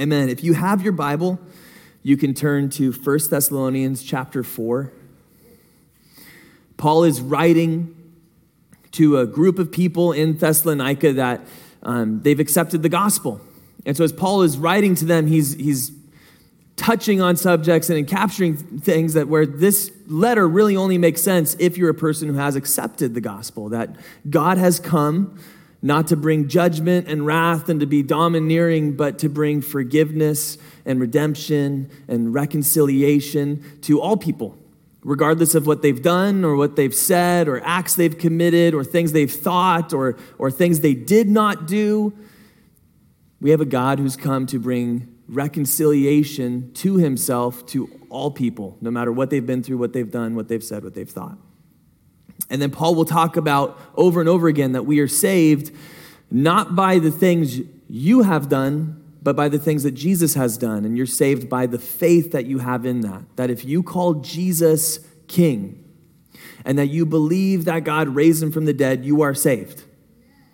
Amen. If you have your Bible, you can turn to 1 Thessalonians chapter 4. Paul is writing to a group of people in Thessalonica that um, they've accepted the gospel. And so, as Paul is writing to them, he's, he's touching on subjects and capturing things that where this letter really only makes sense if you're a person who has accepted the gospel, that God has come not to bring judgment and wrath and to be domineering, but to bring forgiveness and redemption and reconciliation to all people, regardless of what they've done or what they've said or acts they've committed or things they've thought or, or things they did not do. We have a God who's come to bring reconciliation to himself to all people, no matter what they've been through, what they've done, what they've said, what they've thought. And then Paul will talk about over and over again that we are saved not by the things you have done, but by the things that Jesus has done. And you're saved by the faith that you have in that. That if you call Jesus king and that you believe that God raised him from the dead, you are saved.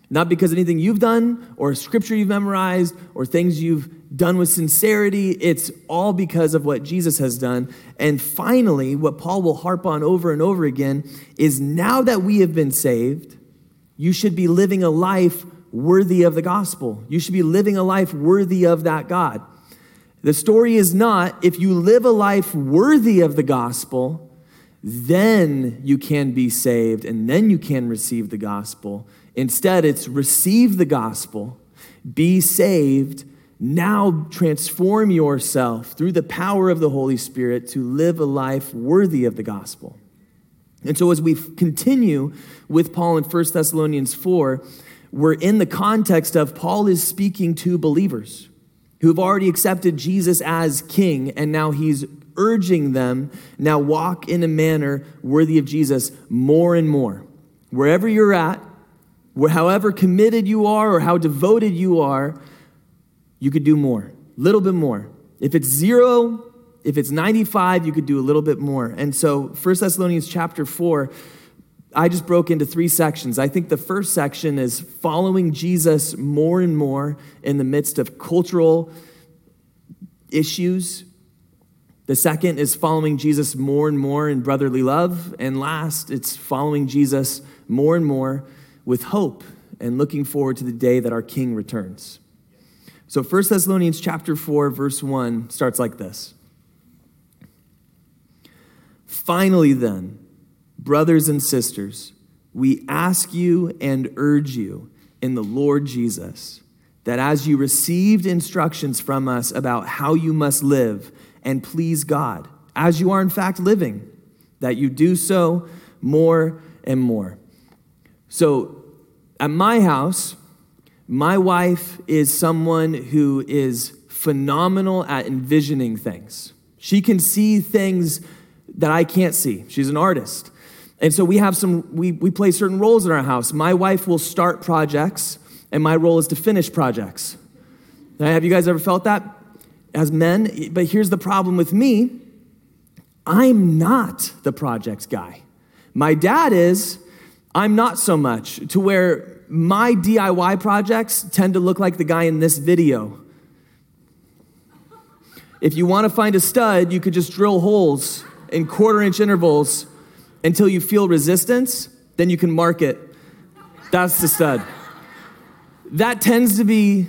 Not because anything you've done or scripture you've memorized or things you've done with sincerity. It's all because of what Jesus has done. And finally, what Paul will harp on over and over again is now that we have been saved, you should be living a life worthy of the gospel. You should be living a life worthy of that God. The story is not if you live a life worthy of the gospel, then you can be saved and then you can receive the gospel. Instead, it's receive the gospel, be saved, now transform yourself through the power of the Holy Spirit to live a life worthy of the gospel. And so, as we continue with Paul in 1 Thessalonians 4, we're in the context of Paul is speaking to believers who have already accepted Jesus as king, and now he's urging them now walk in a manner worthy of Jesus more and more. Wherever you're at, however committed you are or how devoted you are, you could do more, a little bit more. If it's zero, if it's 95, you could do a little bit more. And so 1 Thessalonians chapter 4, I just broke into three sections. I think the first section is following Jesus more and more in the midst of cultural issues. The second is following Jesus more and more in brotherly love. And last, it's following Jesus more and more with hope and looking forward to the day that our King returns. So 1 Thessalonians chapter 4 verse 1 starts like this. Finally then, brothers and sisters, we ask you and urge you in the Lord Jesus that as you received instructions from us about how you must live and please God, as you are in fact living, that you do so more and more. So at my house, my wife is someone who is phenomenal at envisioning things. She can see things that I can't see. She's an artist. And so we have some, we, we play certain roles in our house. My wife will start projects, and my role is to finish projects. Now, have you guys ever felt that as men? But here's the problem with me I'm not the projects guy. My dad is, I'm not so much, to where my DIY projects tend to look like the guy in this video. If you want to find a stud, you could just drill holes in quarter inch intervals until you feel resistance, then you can mark it. That's the stud. That tends to be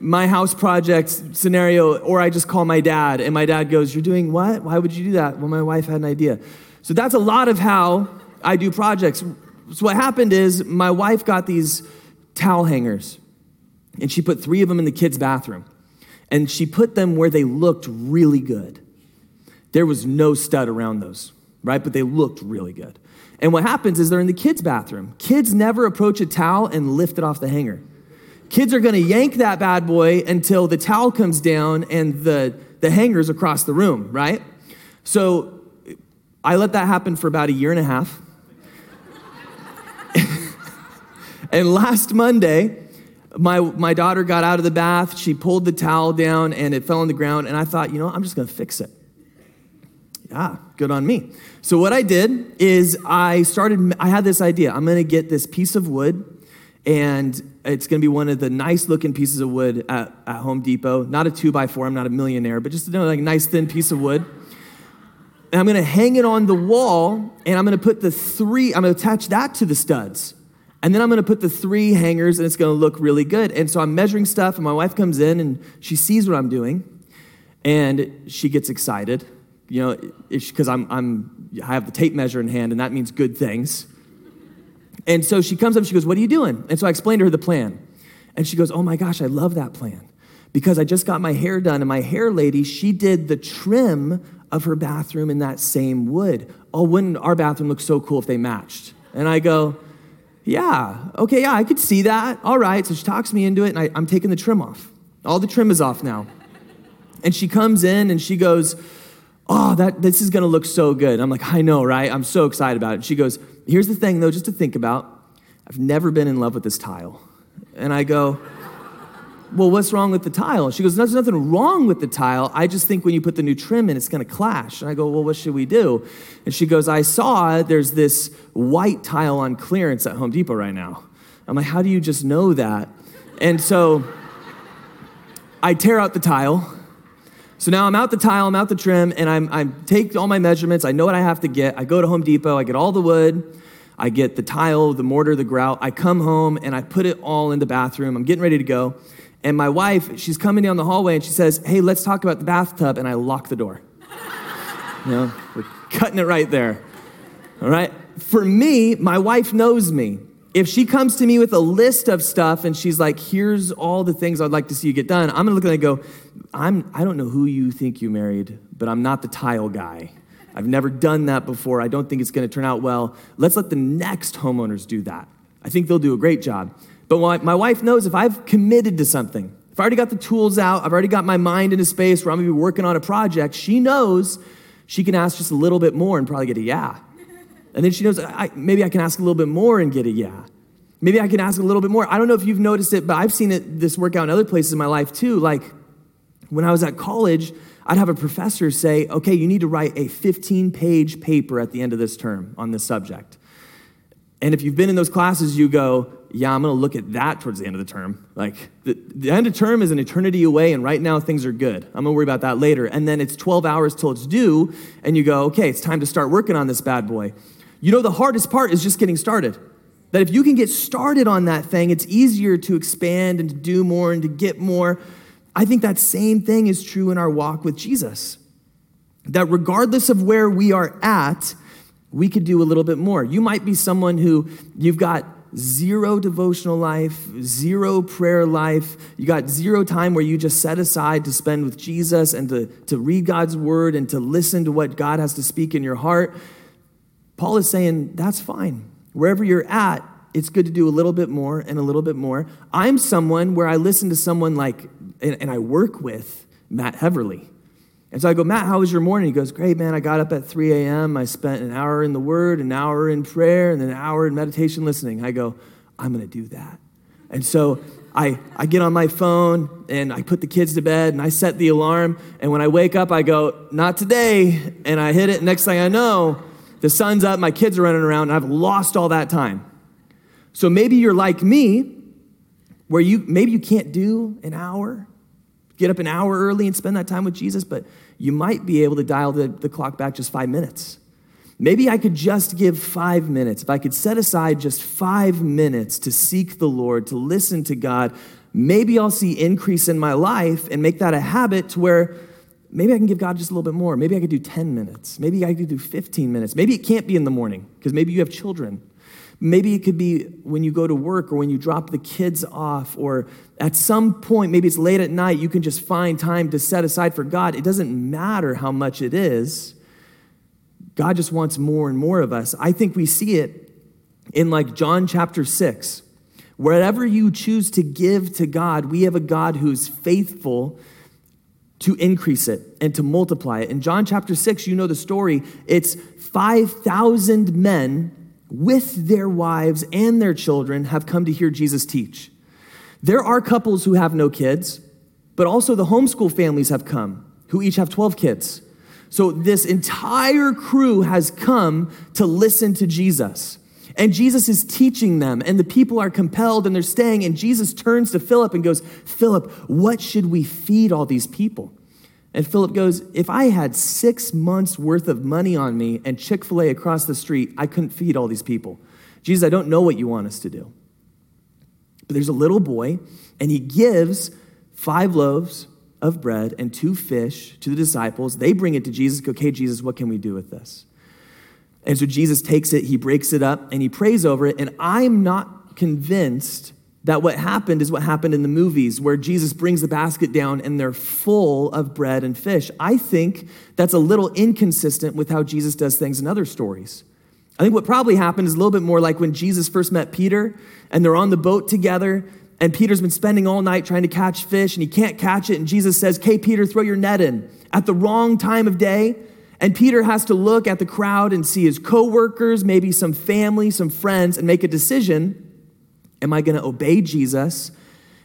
my house project scenario, or I just call my dad, and my dad goes, You're doing what? Why would you do that? Well, my wife had an idea. So that's a lot of how I do projects. So what happened is my wife got these towel hangers and she put three of them in the kids' bathroom. And she put them where they looked really good. There was no stud around those, right? But they looked really good. And what happens is they're in the kids' bathroom. Kids never approach a towel and lift it off the hanger. Kids are gonna yank that bad boy until the towel comes down and the, the hanger's across the room, right? So I let that happen for about a year and a half. And last Monday, my, my daughter got out of the bath, she pulled the towel down, and it fell on the ground. And I thought, you know, I'm just gonna fix it. Yeah, good on me. So, what I did is I started, I had this idea. I'm gonna get this piece of wood, and it's going to be one of the nice looking pieces of wood at, at Home Depot. Not a two by four, I'm not a millionaire, but just you know, like a nice thin piece of wood. And I'm going to hang it on the wall, and I'm going to put the three, I'm going to attach that to the studs. And then I'm to put the three hangers, and it's to look really good. And so I'm measuring stuff, and my wife comes in, and she sees what I'm doing, and she gets excited, you know, because I'm, I'm, I have the tape measure in hand, and that means good things. And so she comes up, she goes, What are you doing? And so I explained to her the plan. And she goes, Oh my gosh, I love that plan. Because I just got my hair done, and my hair lady, she did the trim of her bathroom in that same wood. Oh, wouldn't our bathroom look so cool if they matched? And I go, Yeah, okay, yeah, I could see that. All right. So she talks me into it, and I, I'm taking the trim off. All the trim is off now. And she comes in and she goes, Oh, that this is gonna look so good. I'm like, I know, right? I'm so excited about it. And she goes, Here's the thing, though, just to think about. I've never been in love with this tile. And I go, Well, what's wrong with the tile? She goes, There's nothing wrong with the tile. I just think when you put the new trim in, it's going to clash. And I go, Well, what should we do? And she goes, I saw there's this white tile on clearance at Home Depot right now. I'm like, How do you just know that? And so I tear out the tile. So now I'm out the tile, I'm out the trim, and I'm, I take all my measurements. I know what I have to get. I go to Home Depot, I get all the wood, I get the tile, the mortar, the grout. I come home and I put it all in the bathroom. I'm getting ready to go. And my wife, she's coming down the hallway and she says, Hey, let's talk about the bathtub. And I lock the door. you know, we're cutting it right there. All right? For me, my wife knows me. If she comes to me with a list of stuff and she's like, here's all the things I'd like to see you get done, I'm gonna look at it and go, I'm, I don't know who you think you married, but I'm not the tile guy. I've never done that before. I don't think it's gonna turn out well. Let's let the next homeowners do that. I think they'll do a great job. But my wife knows if I've committed to something, if I already got the tools out, I've already got my mind in a space where I'm gonna be working on a project, she knows she can ask just a little bit more and probably get a yeah. And then she knows I, maybe I can ask a little bit more and get a yeah. Maybe I can ask a little bit more. I don't know if you've noticed it, but I've seen it this work out in other places in my life too. Like when I was at college, I'd have a professor say, okay, you need to write a 15 page paper at the end of this term on this subject. And if you've been in those classes, you go, yeah, I'm going to look at that towards the end of the term. Like, the, the end of term is an eternity away, and right now things are good. I'm going to worry about that later. And then it's 12 hours till it's due, and you go, okay, it's time to start working on this bad boy. You know, the hardest part is just getting started. That if you can get started on that thing, it's easier to expand and to do more and to get more. I think that same thing is true in our walk with Jesus. That regardless of where we are at, we could do a little bit more. You might be someone who you've got zero devotional life, zero prayer life. You got zero time where you just set aside to spend with Jesus and to, to read God's word and to listen to what God has to speak in your heart. Paul is saying that's fine. Wherever you're at, it's good to do a little bit more and a little bit more. I'm someone where I listen to someone like, and, and I work with Matt Heverly. And so I go, Matt, how was your morning? He goes, Great, man. I got up at 3 a.m. I spent an hour in the Word, an hour in prayer, and then an hour in meditation listening. I go, I'm going to do that. And so I, I get on my phone and I put the kids to bed and I set the alarm. And when I wake up, I go, Not today. And I hit it. Next thing I know, the sun's up, my kids are running around, and I've lost all that time. So maybe you're like me, where you maybe you can't do an hour, get up an hour early and spend that time with Jesus, but you might be able to dial the, the clock back just five minutes. Maybe I could just give five minutes. If I could set aside just five minutes to seek the Lord, to listen to God, maybe I'll see increase in my life and make that a habit to where maybe I can give God just a little bit more. Maybe I could do 10 minutes. Maybe I could do 15 minutes. Maybe it can't be in the morning because maybe you have children. Maybe it could be when you go to work or when you drop the kids off, or at some point, maybe it's late at night, you can just find time to set aside for God. It doesn't matter how much it is. God just wants more and more of us. I think we see it in like John chapter 6. Wherever you choose to give to God, we have a God who's faithful to increase it and to multiply it. In John chapter 6, you know the story. It's 5,000 men with their wives and their children have come to hear Jesus teach. There are couples who have no kids, but also the homeschool families have come who each have 12 kids. So this entire crew has come to listen to Jesus. And Jesus is teaching them, and the people are compelled and they're staying. And Jesus turns to Philip and goes, Philip, what should we feed all these people? And Philip goes, If I had six months worth of money on me and Chick fil A across the street, I couldn't feed all these people. Jesus, I don't know what you want us to do. But there's a little boy, and he gives five loaves of bread and two fish to the disciples. They bring it to Jesus. Okay, Jesus, what can we do with this? And so Jesus takes it, he breaks it up, and he prays over it. And I'm not convinced that what happened is what happened in the movies where Jesus brings the basket down and they're full of bread and fish. I think that's a little inconsistent with how Jesus does things in other stories. I think what probably happened is a little bit more like when Jesus first met Peter and they're on the boat together and Peter's been spending all night trying to catch fish and he can't catch it and Jesus says, "Okay, Peter, throw your net in." At the wrong time of day, and Peter has to look at the crowd and see his coworkers, maybe some family, some friends and make a decision Am I going to obey Jesus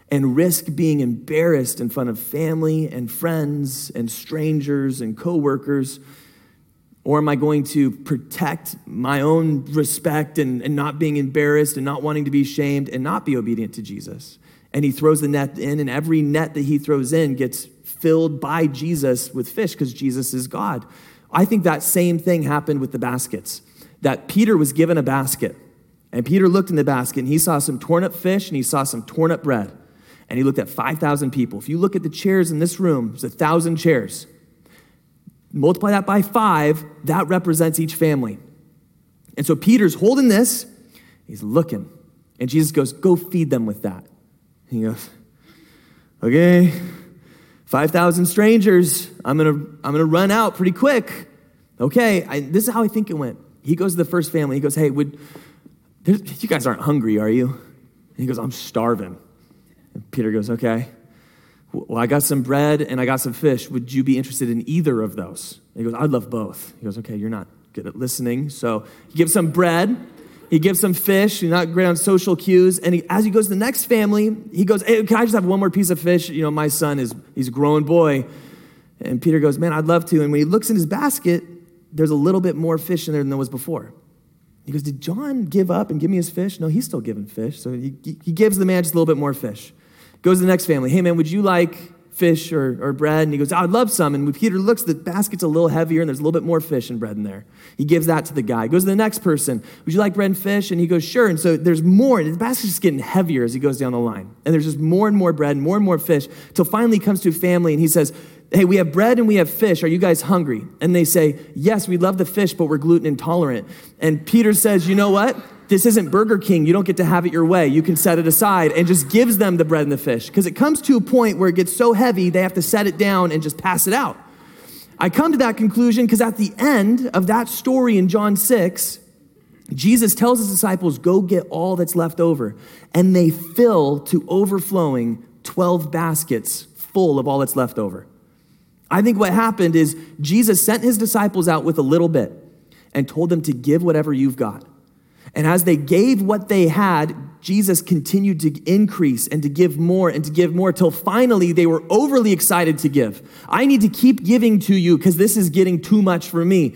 and risk being embarrassed in front of family and friends and strangers and coworkers? Or am I going to protect my own respect and, and not being embarrassed and not wanting to be shamed and not be obedient to Jesus? And he throws the net in, and every net that he throws in gets filled by Jesus with fish because Jesus is God. I think that same thing happened with the baskets. That Peter was given a basket and Peter looked in the basket and he saw some torn up fish and he saw some torn up bread. And he looked at 5,000 people. If you look at the chairs in this room, there's a thousand chairs. Multiply that by five, that represents each family. And so Peter's holding this, he's looking. And Jesus goes, Go feed them with that. He goes, Okay, 5,000 strangers. I'm to I'm to run out pretty quick. Okay, I, this is how I think it went. He goes to the first family. He goes, Hey, would, you guys aren't hungry, are you? And he goes, I'm starving. And Peter goes, Okay. Well, I got some bread and I got some fish. Would you be interested in either of those? And he goes, I'd love both. He goes, Okay, you're not good at listening. So he gives some bread, he gives some fish, he's not great on social cues. And he, as he goes to the next family, he goes, Hey, can I just have one more piece of fish? You know, my son is, he's a grown boy. And Peter goes, Man, I'd love to. And when he looks in his basket, there's a little bit more fish in there than there was before. He goes, Did John give up and give me his fish? No, he's still giving fish. So he, he gives the man just a little bit more fish. Goes to the next family. Hey, man, would you like fish or, or bread? And he goes, I'd love some. And when Peter looks, the basket's a little heavier and there's a little bit more fish and bread in there. He gives that to the guy. Goes to the next person. Would you like bread and fish? And he goes, Sure. And so there's more. And the basket's just getting heavier as he goes down the line. And there's just more and more bread and more and more fish till finally he comes to a family and he says, Hey, we have bread and we have fish. Are you guys hungry? And they say, Yes, we love the fish, but we're gluten intolerant. And Peter says, You know what? This isn't Burger King. You don't get to have it your way. You can set it aside and just gives them the bread and the fish. Because it comes to a point where it gets so heavy, they have to set it down and just pass it out. I come to that conclusion because at the end of that story in John 6, Jesus tells his disciples, Go get all that's left over. And they fill to overflowing 12 baskets full of all that's left over. I think what happened is Jesus sent his disciples out with a little bit and told them to give whatever you've got. And as they gave what they had, Jesus continued to increase and to give more and to give more till finally they were overly excited to give. I need to keep giving to you because this is getting too much for me.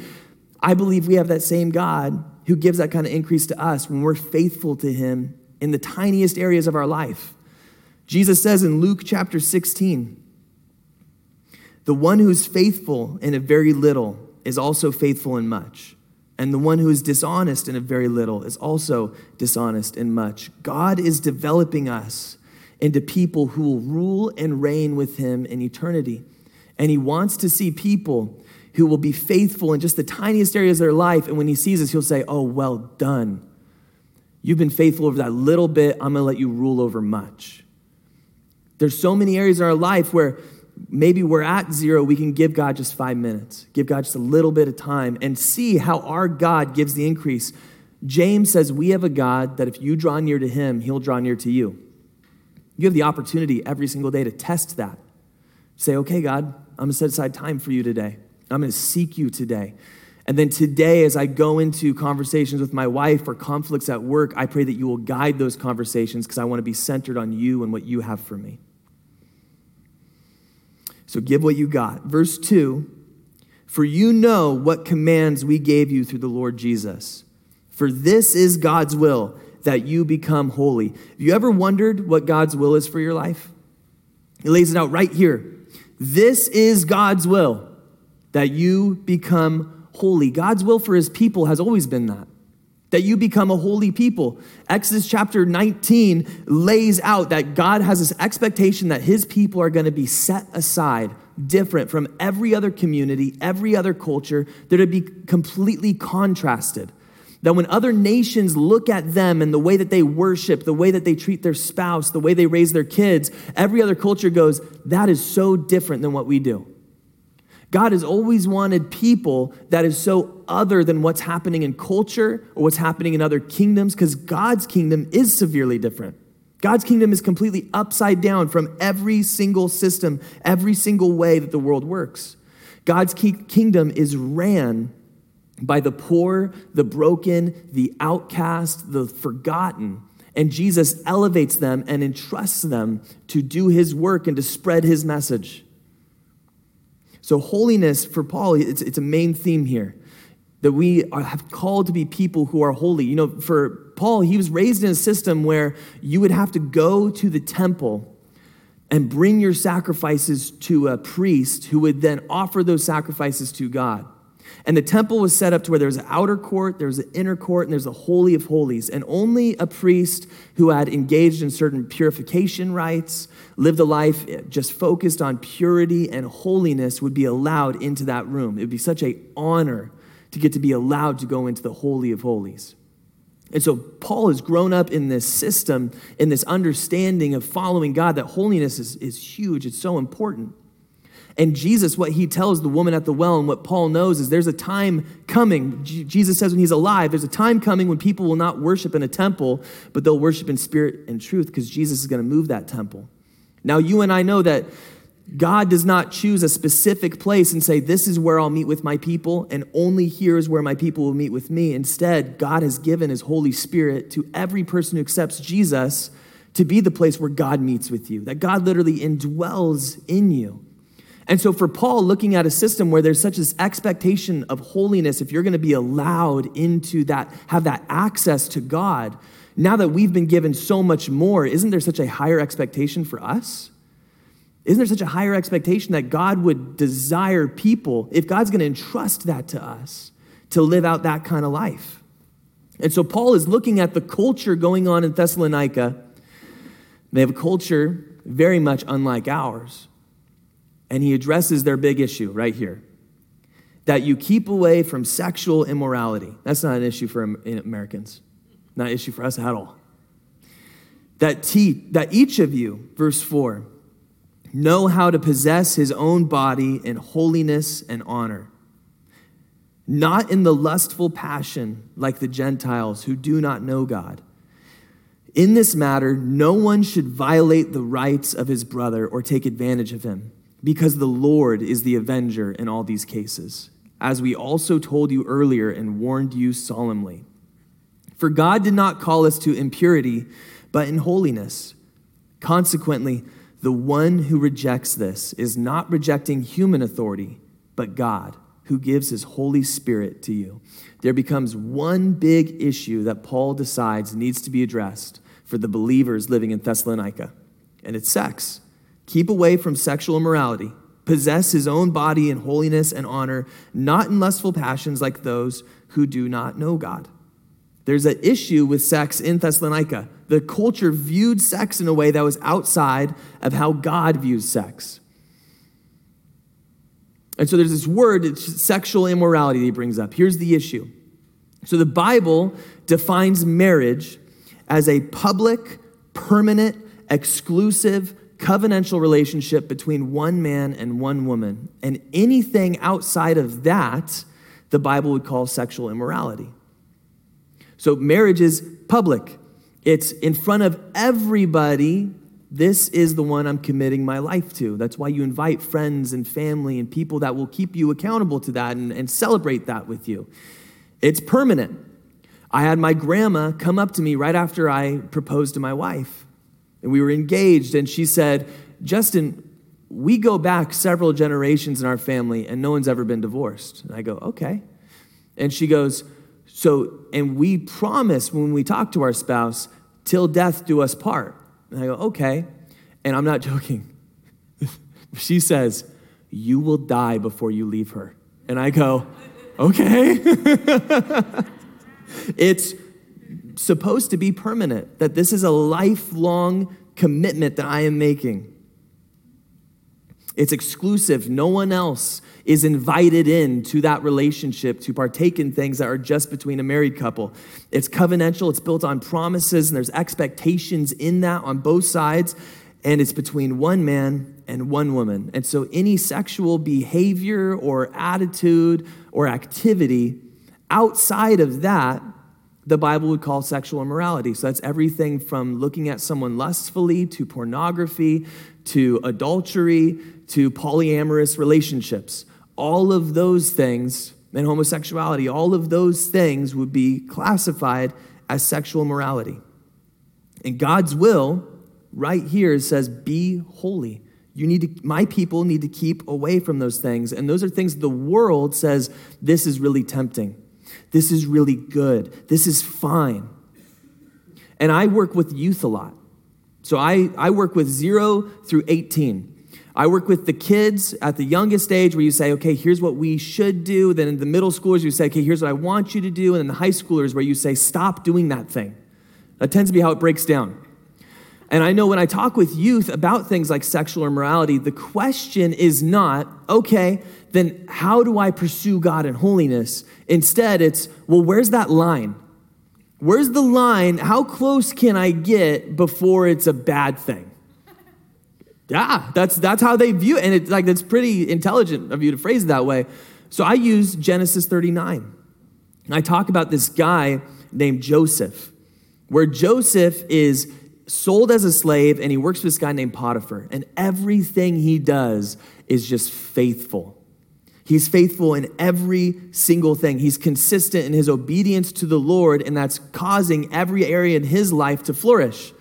I believe we have that same God who gives that kind of increase to us when we're faithful to him in the tiniest areas of our life. Jesus says in Luke chapter 16, the one who is faithful in a very little is also faithful in much. And the one who is dishonest in a very little is also dishonest in much. God is developing us into people who will rule and reign with him in eternity. And he wants to see people who will be faithful in just the tiniest areas of their life. And when he sees us, he'll say, Oh, well done. You've been faithful over that little bit. I'm going to let you rule over much. There's so many areas in our life where maybe we're at zero, we can give God just five minutes, give God just a little bit of time, and see how our God gives the increase. James says, We have a God that if you draw near to him, he'll draw near to you. You have the opportunity every single day to test that. Say, okay, God, I'm to set aside time for you today. I'm to seek you today. And then today, as I go into conversations with my wife or conflicts at work, I pray that you will guide those conversations because I want to be centered on you and what you have for me. So give what you got. Verse 2 For you know what commands we gave you through the Lord Jesus. For this is God's will, that you become holy. Have you ever wondered what God's will is for your life? He lays it out right here. This is God's will, that you become holy. God's will for his people has always been that that you become a holy people. Exodus chapter 19 lays out that God has this expectation that his people are going to be set aside, different from every other community, every other culture. They're to be completely contrasted. That when other nations look at them and the way that they worship, the way that they treat their spouse, the way they raise their kids, every other culture goes, that is so different than what we do. God has always wanted people that is so other than what's happening in culture or what's happening in other kingdoms, because God's kingdom is severely different. God's kingdom is completely upside down from every single system, every single way that the world works. God's kingdom is ran by the poor, the broken, the outcast, the forgotten. And Jesus elevates them and entrusts them to do his work and to spread his message. So, holiness for Paul, it's, it's a main theme here that we are, have called to be people who are holy. You know, for Paul, he was raised in a system where you would have to go to the temple and bring your sacrifices to a priest who would then offer those sacrifices to God. And the temple was set up to where there was an outer court, there was an inner court, and there's a holy of holies. And only a priest who had engaged in certain purification rites, lived a life just focused on purity and holiness, would be allowed into that room. It would be such an honor to get to be allowed to go into the holy of holies. And so Paul has grown up in this system, in this understanding of following God, that holiness is, is huge, it's so important. And Jesus, what he tells the woman at the well, and what Paul knows is there's a time coming. J- Jesus says when he's alive, there's a time coming when people will not worship in a temple, but they'll worship in spirit and truth because Jesus is going to move that temple. Now, you and I know that God does not choose a specific place and say, This is where I'll meet with my people, and only here is where my people will meet with me. Instead, God has given his Holy Spirit to every person who accepts Jesus to be the place where God meets with you, that God literally indwells in you. And so, for Paul, looking at a system where there's such this expectation of holiness, if you're going to be allowed into that, have that access to God, now that we've been given so much more, isn't there such a higher expectation for us? Isn't there such a higher expectation that God would desire people, if God's going to entrust that to us, to live out that kind of life? And so, Paul is looking at the culture going on in Thessalonica. They have a culture very much unlike ours. And he addresses their big issue right here that you keep away from sexual immorality. That's not an issue for Americans, not an issue for us at all. That, te- that each of you, verse 4, know how to possess his own body in holiness and honor, not in the lustful passion like the Gentiles who do not know God. In this matter, no one should violate the rights of his brother or take advantage of him because the Lord is the avenger in all these cases, as we also told you earlier and warned you solemnly. For God did not call us to impurity, but in holiness. Consequently, the one who rejects this is not rejecting human authority, but God, who gives his Holy Spirit to you. There becomes one big issue that Paul decides needs to be addressed for the believers living in Thessalonica, and it's sex keep away from sexual immorality, possess his own body in holiness and honor, not in lustful passions like those who do not know God. There's an issue with sex in Thessalonica. The culture viewed sex in a way that was outside of how God views sex. And so there's this word, it's sexual immorality, that he brings up. Here's the issue. So the Bible defines marriage as a public, permanent, exclusive, covenantal relationship between one man and one woman. And anything outside of that, the Bible would call sexual immorality. So marriage is public, it's in front of everybody. This is the one I'm committing my life to. That's why you invite friends and family and people that will keep you accountable to that and, and celebrate that with you. It's permanent. I had my grandma come up to me right after I proposed to my wife and we were engaged, and she said, Justin, we go back several generations in our family, and no one's ever been divorced. And I go, okay. And she goes, So, and we promise when we talk to our spouse, till death do us part. And I go, okay. And I'm not joking. she says, you will die before you leave her. And I go, okay. it's supposed to be permanent, that this is a lifelong commitment that I am making. It's exclusive. No one else is invited in to that relationship to partake in things that are just between a married couple. It's covenantal, it's built on promises, and there's expectations in that on both sides, and it's between one man and one woman. And so any sexual behavior or attitude or activity outside of that the Bible would call sexual immorality. So that's everything from looking at someone lustfully to pornography to adultery to polyamorous relationships. All of those things, and homosexuality, all of those things would be classified as sexual immorality. And God's will, right here, says, be holy. You need to, my people need to keep away from those things. And those are things the world says this is really tempting. This is really good. This is fine. And I work with youth a lot. So I, I work with zero through 18. I work with the kids at the youngest age where you say, okay, here's what we should do. Then in the middle schoolers, you say, okay, here's what I want you to do. And in the high schoolers, where you say, stop doing that thing. That tends to be how it breaks down. And I know when I talk with youth about things like sexual immorality, the question is not, okay, then how do I pursue God in holiness? Instead, it's, well, where's that line? Where's the line? How close can I get before it's a bad thing? Yeah, that's that's how they view it. And it's like that's pretty intelligent of you to phrase it that way. So I use Genesis 39. And I talk about this guy named Joseph, where Joseph is sold as a slave and he works for this guy named Potiphar. And everything he does is just faithful. He's faithful in every single thing. He's consistent in his obedience to the Lord, and that's causing every area in his life to flourish.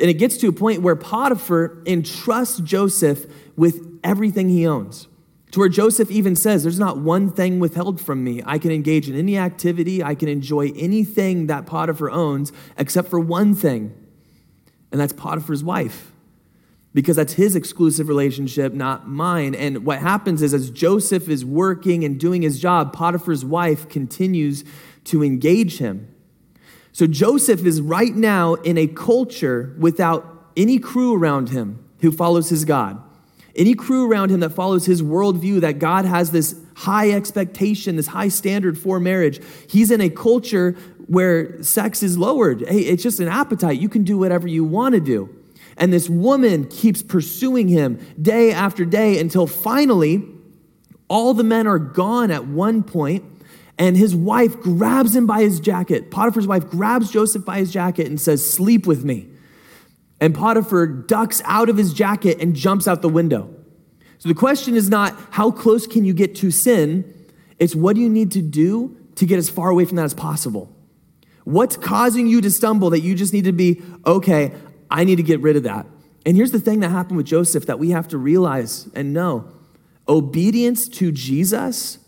And it gets to a point where Potiphar entrusts Joseph with everything he owns. To where Joseph even says, There's not one thing withheld from me. I can engage in any activity, I can enjoy anything that Potiphar owns, except for one thing and that's Potiphar's wife because that's his exclusive relationship, not mine. And what happens is, as Joseph is working and doing his job, Potiphar's wife continues to engage him. So Joseph is right now in a culture without any crew around him who follows his God. Any crew around him that follows his worldview that God has this high expectation, this high standard for marriage. He's in a culture where sex is lowered. Hey, it's just an appetite. You can do whatever you want to do. And this woman keeps pursuing him day after day until finally all the men are gone at one point and his wife grabs him by his jacket. Potiphar's wife grabs Joseph by his jacket and says, Sleep with me. And Potiphar ducks out of his jacket and jumps out the window. So the question is not how close can you get to sin, it's what do you need to do to get as far away from that as possible. What's causing you to stumble that you just need to be, okay, I need to get rid of that? And here's the thing that happened with Joseph that we have to realize and know obedience to Jesus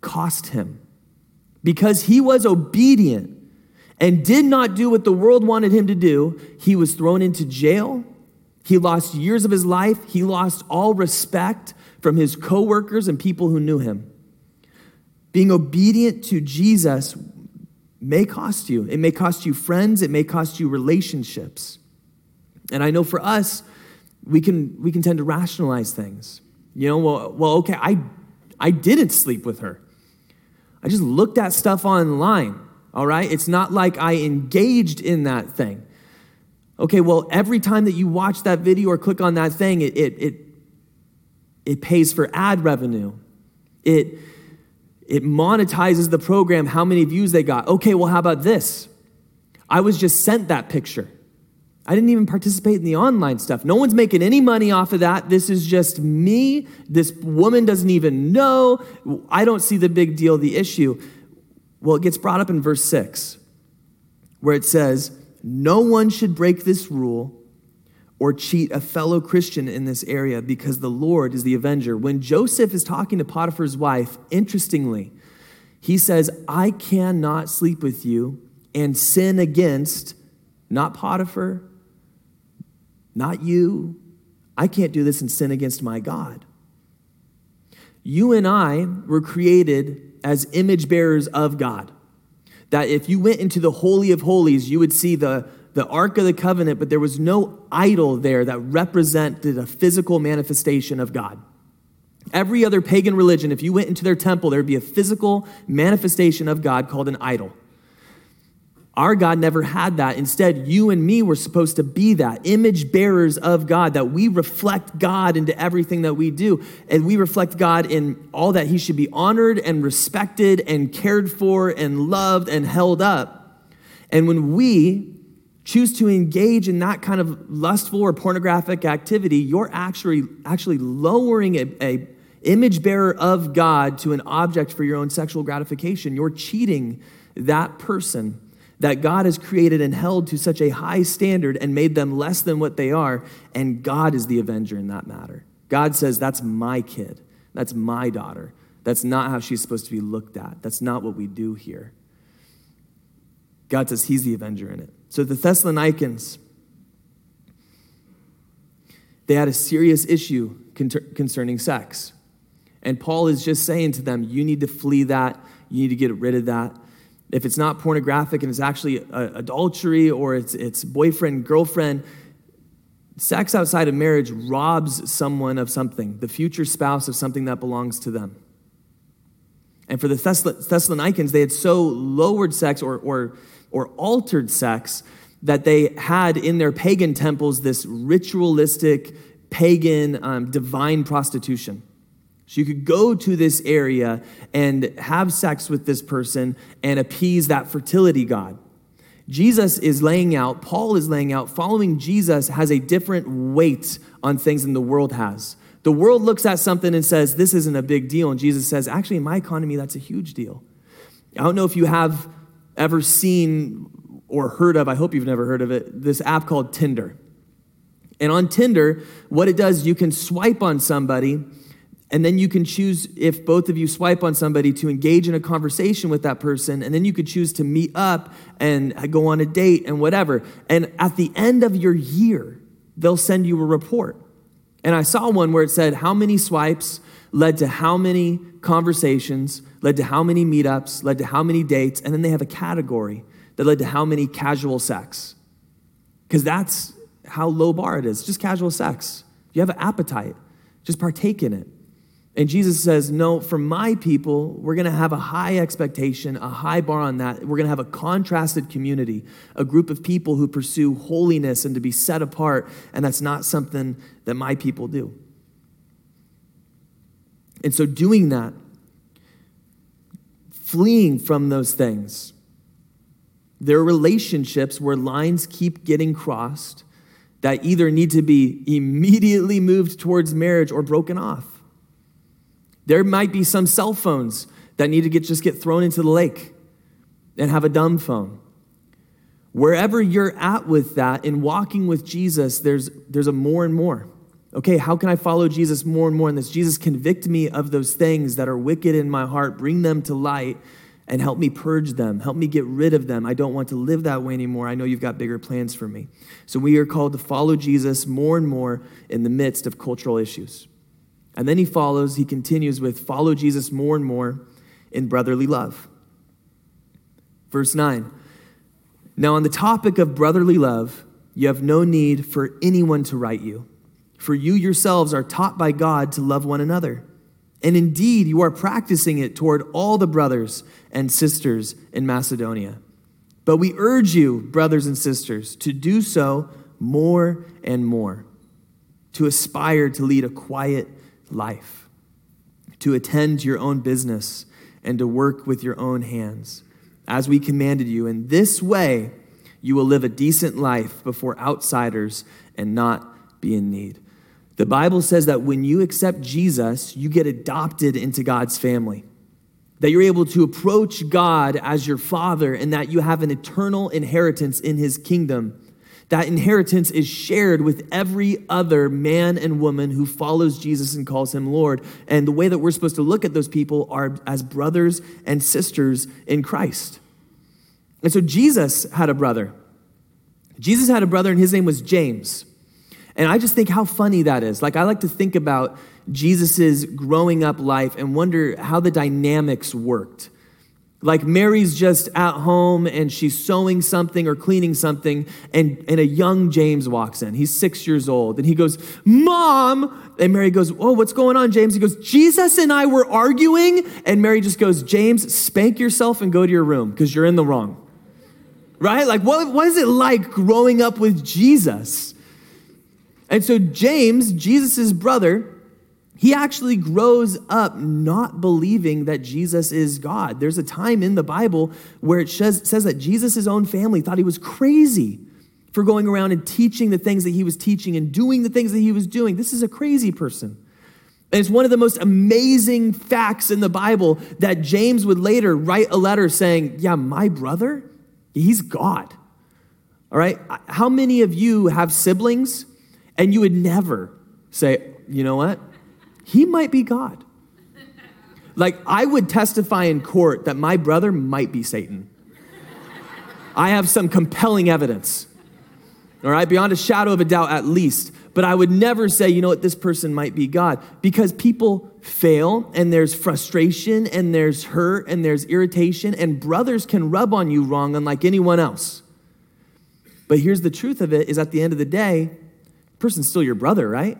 cost him. Because he was obedient and did not do what the world wanted him to do, he was thrown into jail. He lost years of his life. He lost all respect from his coworkers and people who knew him. Being obedient to Jesus may cost you. It may cost you friends, it may cost you relationships. And I know for us, we can, we can tend to rationalize things. You know, well, well, okay, I, I didn't sleep with her. I just looked at stuff online, all right? It's not like I engaged in that thing. Okay, well, every time that you watch that video or click on that thing, it, it, it, it pays for ad revenue. It, it monetizes the program how many views they got. Okay, well, how about this? I was just sent that picture. I didn't even participate in the online stuff. No one's making any money off of that. This is just me. This woman doesn't even know. I don't see the big deal, the issue. Well, it gets brought up in verse 6, where it says, No one should break this rule or cheat a fellow Christian in this area because the Lord is the avenger. When Joseph is talking to Potiphar's wife, interestingly, He says, I cannot sleep with you and sin against not Potiphar, not you. I can't do this and sin against my God. You and I were created as image bearers of God. That if you went into the Holy of Holies, you would see the, the Ark of the Covenant, but there was no idol there that represented a physical manifestation of God. Every other pagan religion, if you went into their temple, there would be a physical manifestation of God called an idol. Our God never had that. Instead, you and me were supposed to be that image bearers of God, that we reflect God into everything that we do. And we reflect God in all that He should be honored and respected and cared for and loved and held up. And when we choose to engage in that kind of lustful or pornographic activity, you're actually, actually lowering a, a image bearer of God to an object for your own sexual gratification. You're cheating that person that God has created and held to such a high standard and made them less than what they are, and God is the avenger in that matter. God says, That's my kid. That's my daughter. That's not how she's supposed to be looked at. That's not what we do here. God says He's the avenger in it. So the Thessalonians, they had a serious issue concerning sex. And Paul is just saying to them, You need to flee that. You need to get rid of that if it's not pornographic and it's actually uh, adultery or it's, it's boyfriend, girlfriend, sex outside of marriage robs someone of something, the future spouse of something that belongs to them. And for the Thessalonians, they had so lowered sex or, or, or altered sex that they had in their pagan temples this ritualistic, pagan, um, divine prostitution. So you could go to this area and have sex with this person and appease that fertility god. Jesus is laying out, Paul is laying out, following Jesus has a different weight on things than the world has. The world looks at something and says, This isn't a big deal. And Jesus says, Actually, in my economy, that's a huge deal. I don't know if you have ever seen or heard of, I hope you've never heard of it, this app called Tinder. And on Tinder, what it does, you can swipe on somebody and then you can choose if both of you swipe on somebody to engage in a conversation with that person. And then you could choose to meet up and go on a date and whatever. And at the end of your year, they'll send you a report. And I saw one where it said how many swipes led to how many conversations, led to how many meetups, led to how many dates. And then they have a category that led to how many casual sex. Because that's how low bar it is just casual sex. You have an appetite, just partake in it. And Jesus says, No, for my people, we're going to have a high expectation, a high bar on that. We're going to have a contrasted community, a group of people who pursue holiness and to be set apart. And that's not something that my people do. And so, doing that, fleeing from those things, there are relationships where lines keep getting crossed that either need to be immediately moved towards marriage or broken off. There might be some cell phones that need to get, just get thrown into the lake and have a dumb phone. Wherever you're at with that in walking with Jesus, there's, there's a more and more. Okay, how can I follow Jesus more and more in this? Jesus, convict me of those things that are wicked in my heart, bring them to light, and help me purge them. Help me get rid of them. I don't want to live that way anymore. I know you've got bigger plans for me. So we are called to follow Jesus more and more in the midst of cultural issues. And then he follows, he continues with follow Jesus more and more in brotherly love. Verse 9. Now, on the topic of brotherly love, you have no need for anyone to write you, for you yourselves are taught by God to love one another. And indeed, you are practicing it toward all the brothers and sisters in Macedonia. But we urge you, brothers and sisters, to do so more and more, to aspire to lead a quiet life, to attend to your own business, and to work with your own hands, as we commanded you. In this way, you will live a decent life before outsiders and not be in need. The Bible says that when you accept Jesus, you get adopted into God's family. That you're able to approach God as your father and that you have an eternal inheritance in his kingdom That inheritance is shared with every other man and woman who follows Jesus and calls him Lord. And the way that we're supposed to look at those people are as brothers and sisters in Christ. And so Jesus had a brother. Jesus had a brother, and his name was James. And I just think how funny that is. Like, I like to think about Jesus's growing up life and wonder how the dynamics worked. Like Mary's just at home and she's sewing something or cleaning something, and, and a young James walks in. He's six years old, and he goes, Mom! And Mary goes, Oh, what's going on, James? He goes, Jesus and I were arguing. And Mary just goes, James, spank yourself and go to your room because you're in the wrong. Right? Like, what, what is it like growing up with Jesus? And so, James, Jesus' brother, he actually grows up not believing that Jesus is God. There's a time in the Bible where it says, says that Jesus' own family thought he was crazy for going around and teaching the things that he was teaching and doing the things that he was doing. This is a crazy person. And it's one of the most amazing facts in the Bible that James would later write a letter saying, Yeah, my brother, he's God. All right? How many of you have siblings and you would never say, You know what? he might be God. Like, I would testify in court that my brother might be Satan. I have some compelling evidence, all right, beyond a shadow of a doubt at least. But I would never say, you know what, this person might be God because people fail and there's frustration and there's hurt and there's irritation, and brothers can rub on you wrong unlike anyone else. But here's the truth of it is at the end of the day, person's still your brother, right?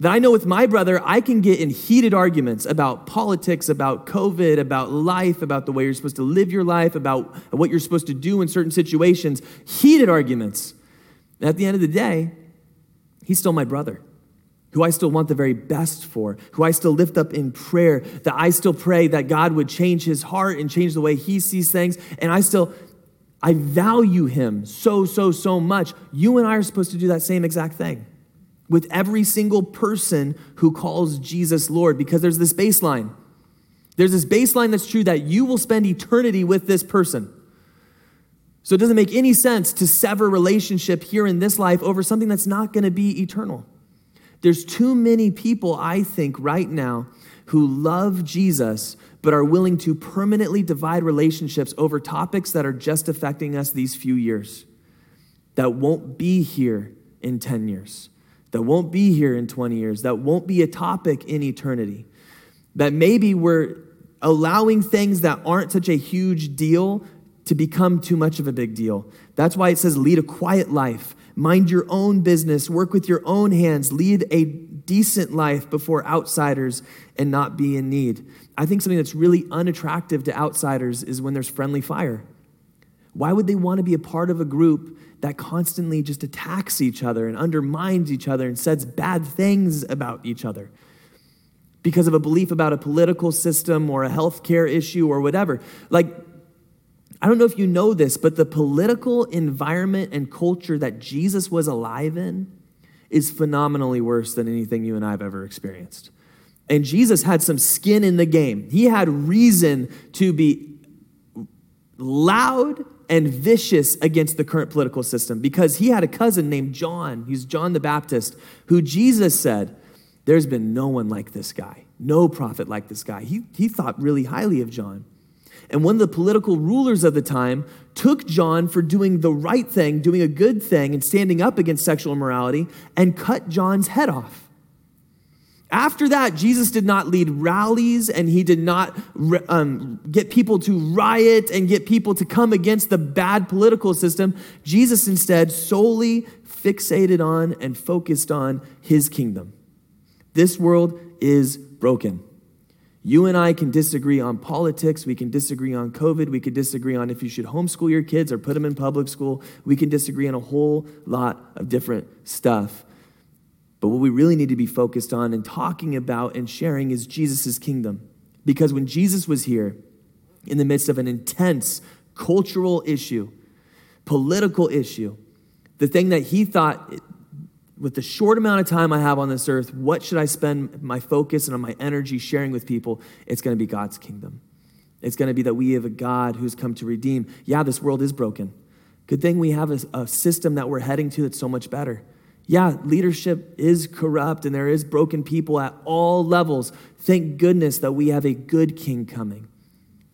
That I know with my brother, I can get in heated arguments about politics, about COVID, about life, about the way you're supposed to live your life, about what you're supposed to do in certain situations. Heated arguments. And at the end of the day, he's still my brother, who I still want the very best for, who I still lift up in prayer, that I still pray that God would change his heart and change the way he sees things. And I still, I value him so, so, so much. You and I are supposed to do that same exact thing with every single person who calls Jesus Lord because there's this baseline. There's this baseline that's true that you will spend eternity with this person. So it doesn't make any sense to sever relationship here in this life over something that's not going to be eternal. There's too many people, I think, right now who love Jesus but are willing to permanently divide relationships over topics that are just affecting us these few years, that won't be here in 10 years that won't be here in 20 years, that won't be a topic in eternity. That maybe we're allowing things that aren't such a huge deal to become too much of a big deal. That's why it says lead a quiet life, mind your own business, work with your own hands, lead a decent life before outsiders and not be in need. I think something that's really unattractive to outsiders is when there's friendly fire. Why would they want to be a part of a group that constantly just attacks each other and undermines each other and says bad things about each other because of a belief about a political system or a healthcare issue or whatever. Like, I don't know if you know this, but the political environment and culture that Jesus was alive in is phenomenally worse than anything you and I have ever experienced. And Jesus had some skin in the game. He had reason to be loud and vicious against the current political system because he had a cousin named John, he's John the Baptist, who Jesus said, There's been no one like this guy, no prophet like this guy. He, he thought really highly of John. And one of the political rulers of the time took John for doing the right thing, doing a good thing, and standing up against sexual immorality, and cut John's head off. After that, Jesus did not lead rallies and he did not um, get people to riot and get people to come against the bad political system. Jesus instead solely fixated on and focused on his kingdom. This world is broken. You and I can disagree on politics. We can disagree on COVID. We could disagree on if you should homeschool your kids or put them in public school. We can disagree on a whole lot of different stuff. But what we really need to be focused on and talking about and sharing is Jesus' kingdom. Because when Jesus was here, in the midst of an intense cultural issue, political issue, the thing that he thought, with the short amount of time I have on this earth, what should I spend my focus and my energy sharing with people? It's going to be God's kingdom. It's going to be that we have a God who's come to redeem. Yeah, this world is broken. Good thing we have a, a system that we're heading to that's so much better. Yeah, leadership is corrupt and there is broken people at all levels. Thank goodness that we have a good king coming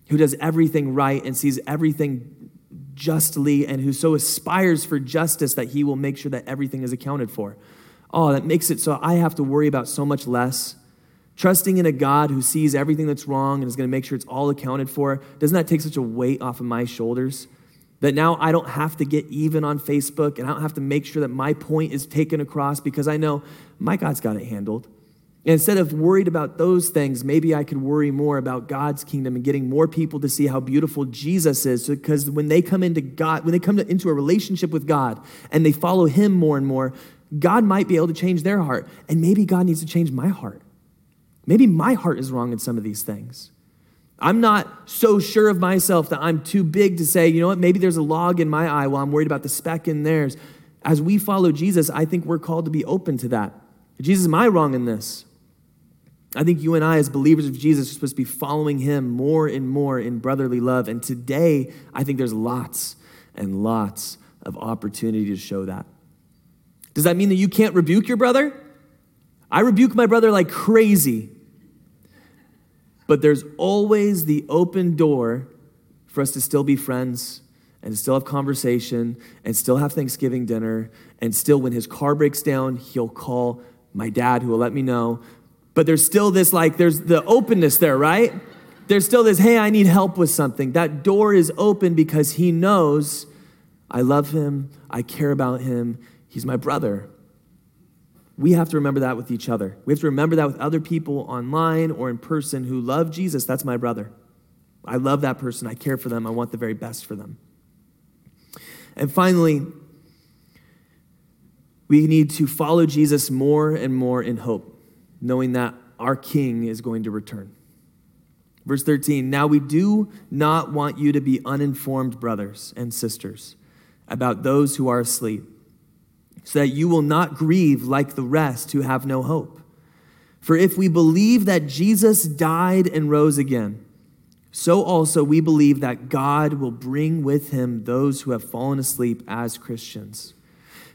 who does everything right and sees everything justly and who so aspires for justice that he will make sure that everything is accounted for. Oh, that makes it so I have to worry about so much less. Trusting in a God who sees everything that's wrong and is going to make sure it's all accounted for, doesn't that take such a weight off of my shoulders? That now I don't have to get even on Facebook and I don't have to make sure that my point is taken across because I know my God's got it handled. Instead of worried about those things, maybe I could worry more about God's kingdom and getting more people to see how beautiful Jesus is. Because when they come into God, when they come to, into a relationship with God and they follow Him more and more, God might be able to change their heart. And maybe God needs to change my heart. Maybe my heart is wrong in some of these things. I'm not so sure of myself that I'm too big to say, you know what, maybe there's a log in my eye while I'm worried about the speck in theirs. As we follow Jesus, I think we're called to be open to that. Jesus, am I wrong in this? I think you and I, as believers of Jesus, are supposed to be following him more and more in brotherly love. And today, I think there's lots and lots of opportunity to show that. Does that mean that you can't rebuke your brother? I rebuke my brother like crazy. But there's always the open door for us to still be friends and still have conversation and still have Thanksgiving dinner. And still, when his car breaks down, he'll call my dad who will let me know. But there's still this, like, there's the openness there, right? There's still this, hey, I need help with something. That door is open because he knows I love him, I care about him, he's my brother. We have to remember that with each other. We have to remember that with other people online or in person who love Jesus. That's my brother. I love that person. I care for them. I want the very best for them. And finally, we need to follow Jesus more and more in hope, knowing that our King is going to return. Verse 13 Now we do not want you to be uninformed, brothers and sisters, about those who are asleep so that you will not grieve like the rest who have no hope. For if we believe that Jesus died and rose again, so also we believe that God will bring with him those who have fallen asleep as Christians.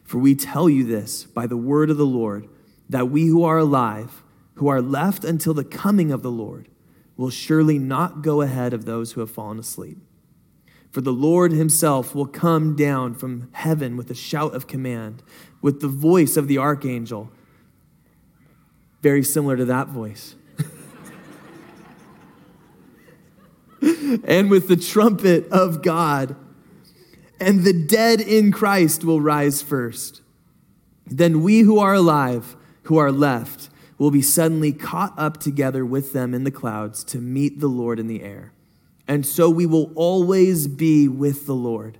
For we tell you this by the word of the Lord, that we who are alive, who are left until the coming of the Lord, will surely not go ahead of those who have fallen asleep. For the Lord himself will come down from heaven with a shout of command, with the voice of the archangel. Very similar to that voice. and with the trumpet of God. And the dead in Christ will rise first. Then we who are alive, who are left, will be suddenly caught up together with them in the clouds to meet the Lord in the air and so we will always be with the Lord.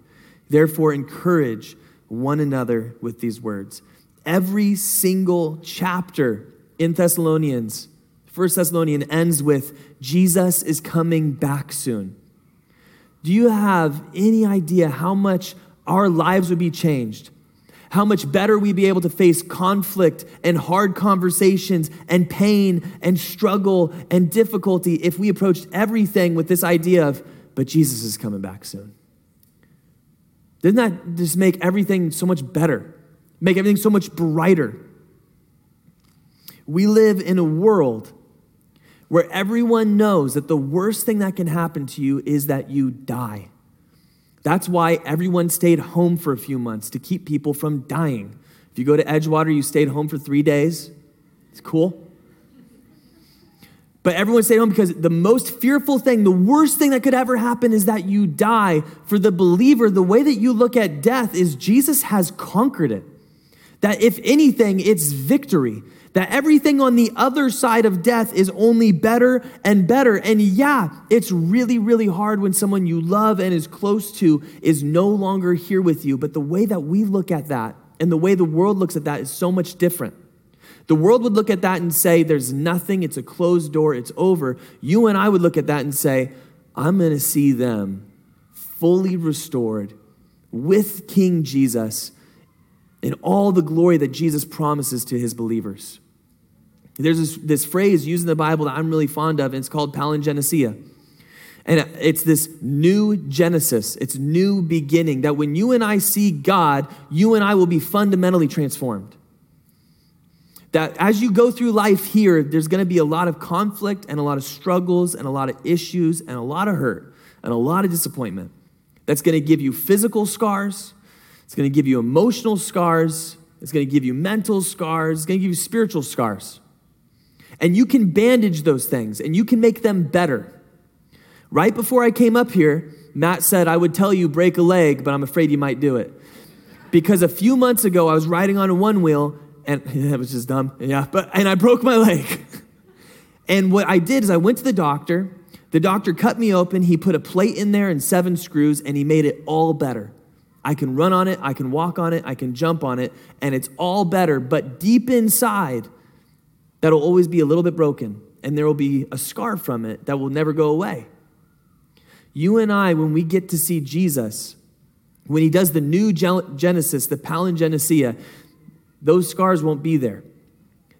Therefore, encourage one another with these words. Every single chapter in Thessalonians, First Thessalonian ends with Jesus is coming back soon. Do you have any idea how much our lives would be changed how much better we'd be able to face conflict and hard conversations and pain and struggle and difficulty if we approached everything with this idea of, but Jesus is coming back soon. Doesn't that just make everything so much better? Make everything so much brighter? We live in a world where everyone knows that the worst thing that can happen to you is that you die. That's why everyone stayed home for a few months to keep people from dying. If you go to Edgewater, you stayed home for three days. It's cool. But everyone stayed home because the most fearful thing, the worst thing that could ever happen is that you die. For the believer, the way that you look at death is Jesus has conquered it. That if anything, it's victory that everything on the other side of death is only better and better. And yeah, it's really, really hard when someone you love and is close to is no longer here with you. But the way that we look at that and the way the world looks at that is so much different. The world would look at that and say, There's nothing, it's a closed door, it's over. You and I would look at that and say, I'm to see them fully restored with King Jesus in all the glory that Jesus promises to his believers. There's this, this phrase used in the Bible that I'm really fond of, and it's called palingenesia. And it's this new Genesis, it's new beginning that when you and I see God, you and I will be fundamentally transformed. That as you go through life here, there's to be a lot of conflict and a lot of struggles and a lot of issues and a lot of hurt and a lot of disappointment. That's to give you physical scars, it's going to give you emotional scars, it's going to give you mental scars, it's going to give you spiritual scars. And you can bandage those things and you can make them better. Right before I came up here, Matt said, I would tell you break a leg, but I'm afraid you might do it. Because a few months ago, I was riding on a one wheel, and that was just dumb, yeah, but, and I broke my leg. and what I did is I went to the doctor. The doctor cut me open. He put a plate in there and seven screws, and he made it all better. I can run on it, I can walk on it, I can jump on it, and it's all better. But deep inside, that'll always be a little bit broken, and there will be a scar from it that will never go away. You and I, when we get to see Jesus, when he does the new Genesis, the palingenesia, those scars won't be there.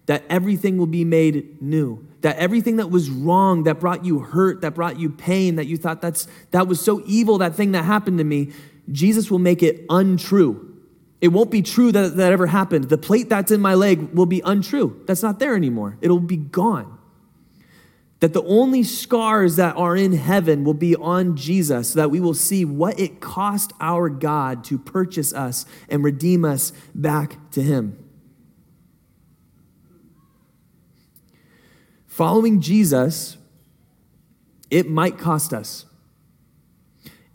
That everything will be made new. That everything that was wrong, that brought you hurt, that brought you pain, that you thought that's that was so evil, that thing that happened to me, Jesus will make it untrue. It won't be true that that ever happened. The plate that's in my leg will be untrue. That's not there anymore. It'll be gone that the only scars that are in heaven will be on Jesus, so that we will see what it cost our God to purchase us and redeem us back to Him. Following Jesus, it might cost us.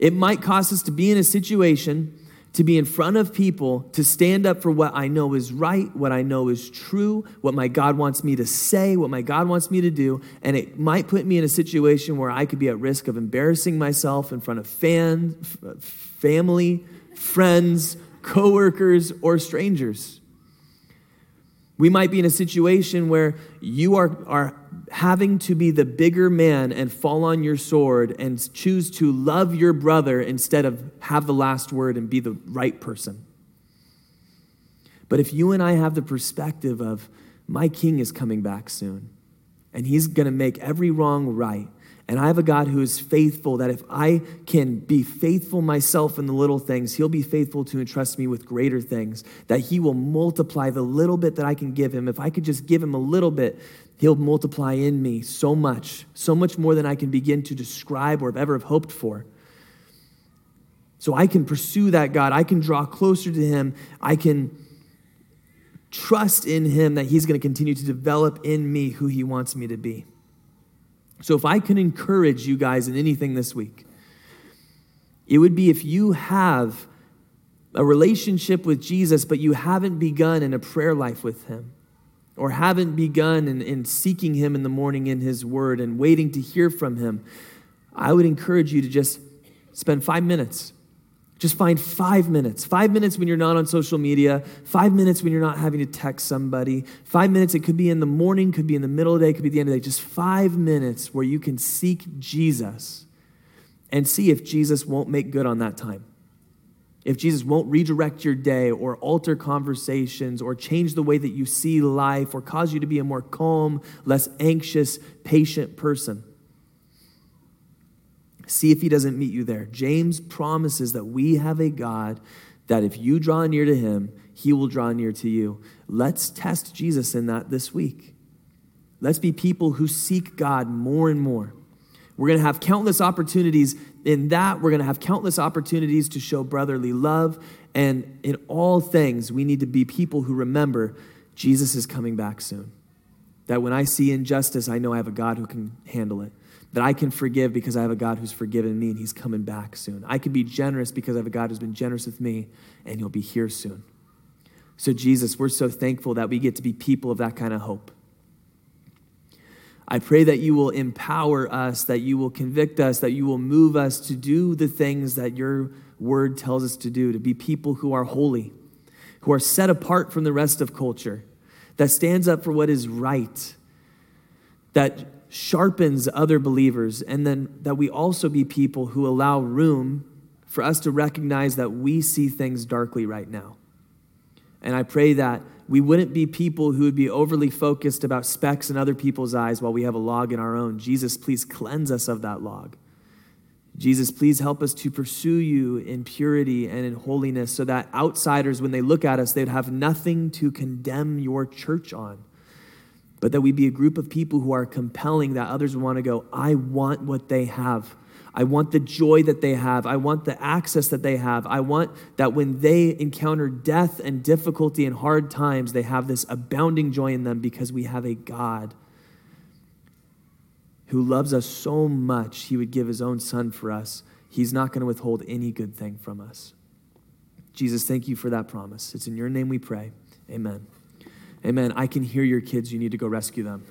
It might cost us to be in a situation to be in front of people, to stand up for what I know is right, what I know is true, what my God wants me to say, what my God wants me to do. And it might put me in a situation where I could be at risk of embarrassing myself in front of fans, family, friends, coworkers, or strangers. We might be in a situation where you are, are having to be the bigger man and fall on your sword and choose to love your brother instead of have the last word and be the right person. But if you and I have the perspective of, my king is coming back soon, and he's going to make every wrong right, and I have a God who is faithful, that if I can be faithful myself in the little things, He'll be faithful to entrust me with greater things, that He will multiply the little bit that I can give Him. If I could just give Him a little bit, He'll multiply in me so much, so much more than I can begin to describe or have ever have hoped for. So I can pursue that God. I can draw closer to Him. I can trust in Him that He's going to continue to develop in me who He wants me to be. So, if I can encourage you guys in anything this week, it would be if you have a relationship with Jesus, but you haven't begun in a prayer life with Him, or haven't begun in, in seeking Him in the morning in His Word and waiting to hear from Him, I would encourage you to just spend five minutes just find five minutes. Five minutes when you're not on social media. Five minutes when you're not having to text somebody. Five minutes, it could be in the morning, could be in the middle of the day, could be the end of the day. Just five minutes where you can seek Jesus and see if Jesus won't make good on that time. If Jesus won't redirect your day or alter conversations or change the way that you see life or cause you to be a more calm, less anxious, patient person. See if he doesn't meet you there. James promises that we have a God that if you draw near to him, he will draw near to you. Let's test Jesus in that this week. Let's be people who seek God more and more. We're going to have countless opportunities in that. We're going to have countless opportunities to show brotherly love. And in all things, we need to be people who remember Jesus is coming back soon. That when I see injustice, I know I have a God who can handle it that I can forgive because I have a God who's forgiven me and he's coming back soon. I can be generous because I have a God who's been generous with me and he'll be here soon. So, Jesus, we're so thankful that we get to be people of that kind of hope. I pray that you will empower us, that you will convict us, that you will move us to do the things that your word tells us to do, to be people who are holy, who are set apart from the rest of culture, that stands up for what is right, that sharpens other believers, and then that we also be people who allow room for us to recognize that we see things darkly right now. And I pray that we wouldn't be people who would be overly focused about specks in other people's eyes while we have a log in our own. Jesus, please cleanse us of that log. Jesus, please help us to pursue you in purity and in holiness so that outsiders, when they look at us, they'd have nothing to condemn your church on. But that we be a group of people who are compelling that others want to go, I want what they have. I want the joy that they have. I want the access that they have. I want that when they encounter death and difficulty and hard times, they have this abounding joy in them because we have a God who loves us so much, he would give his own son for us. He's not going to withhold any good thing from us. Jesus, thank you for that promise. It's in your name we pray. Amen. Amen. I can hear your kids. You need to go rescue them.